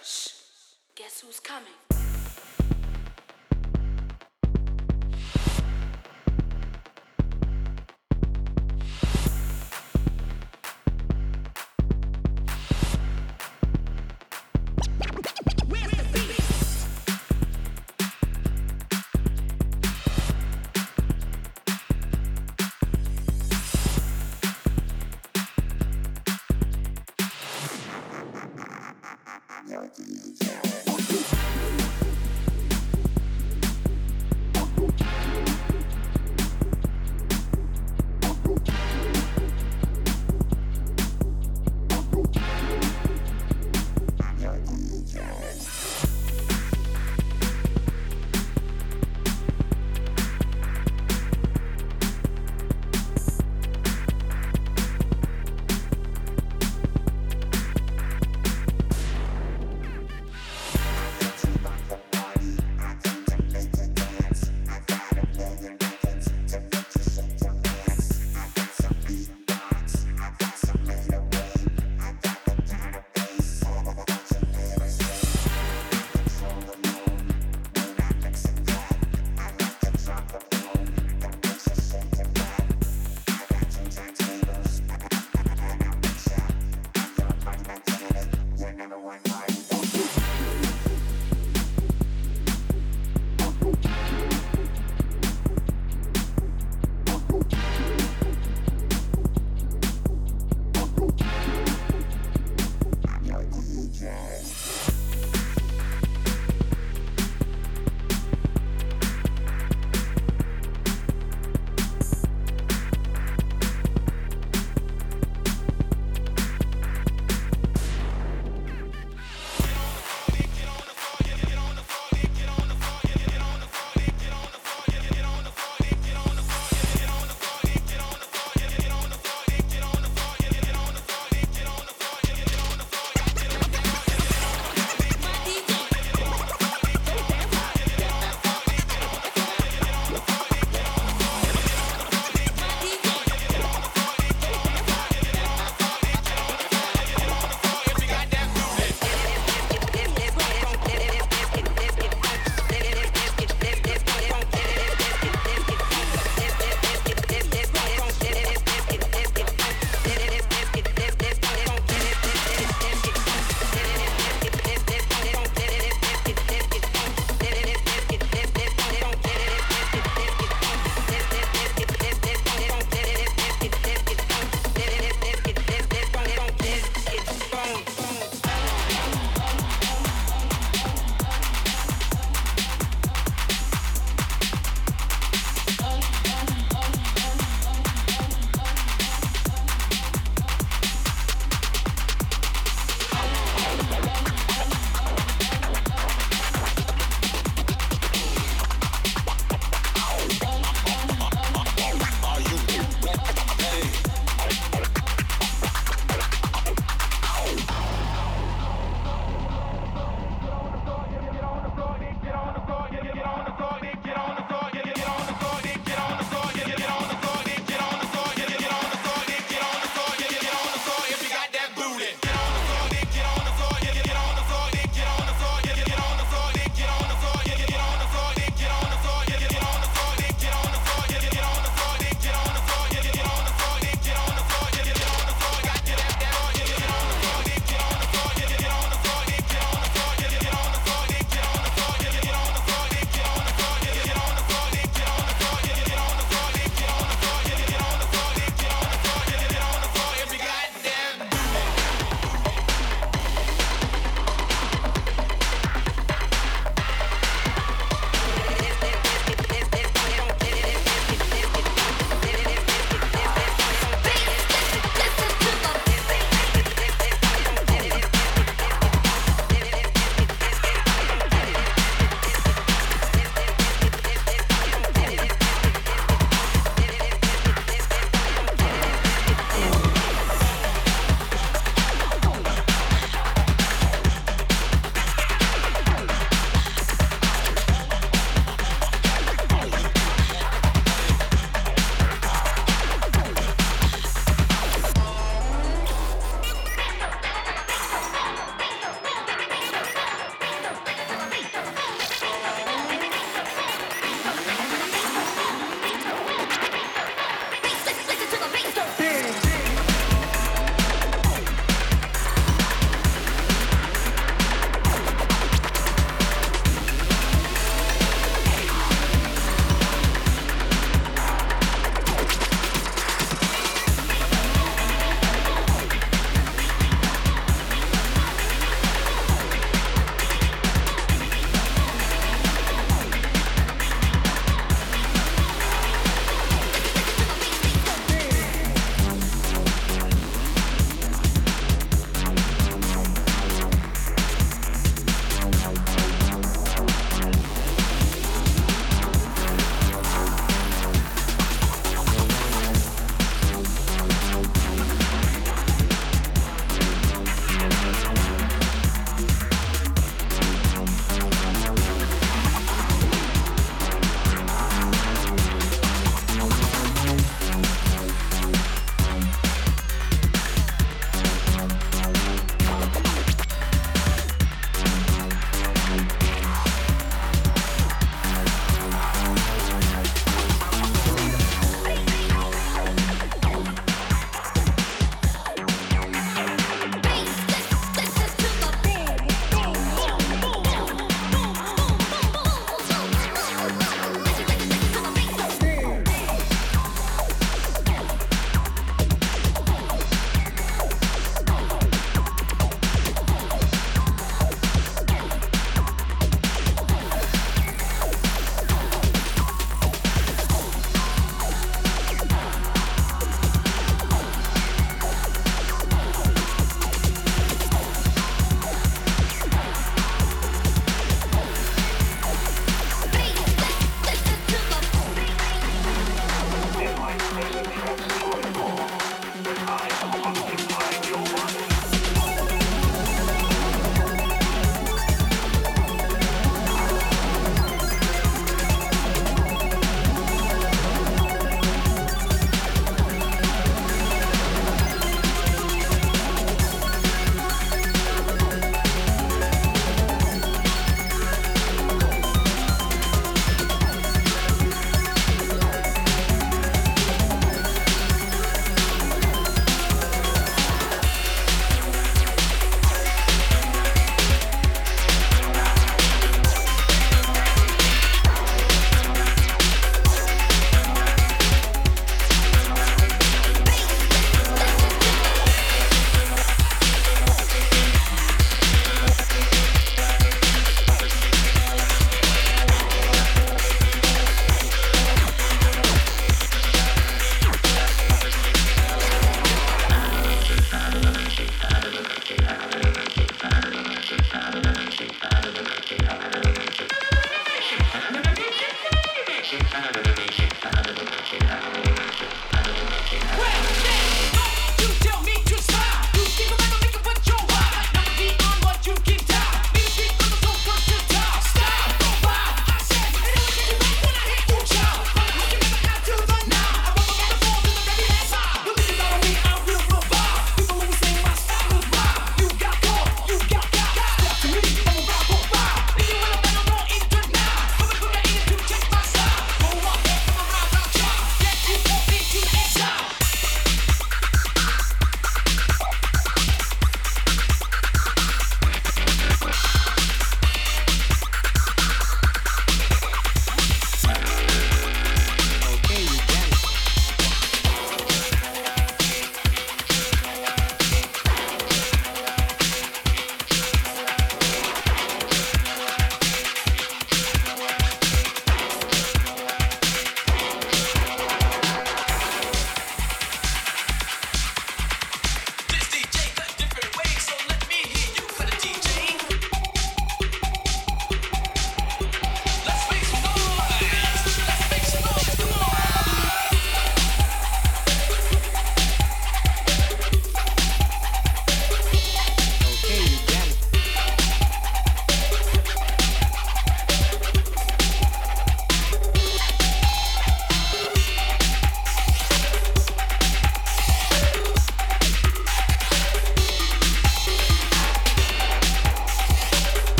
Guess who's coming?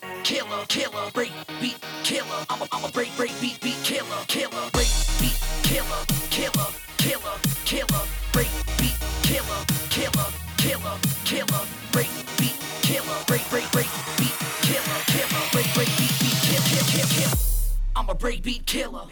beat killer, killer, break beat killer. I'm a, I'm a break, break beat, beat killer, killer, break beat killer, killer, killer, killer, break beat killer, killer, killer, killer, break beat killer, break, break, break beat killer, killer, break, break beat, beat kill, kill, kill, kill. I'm a break beat killer.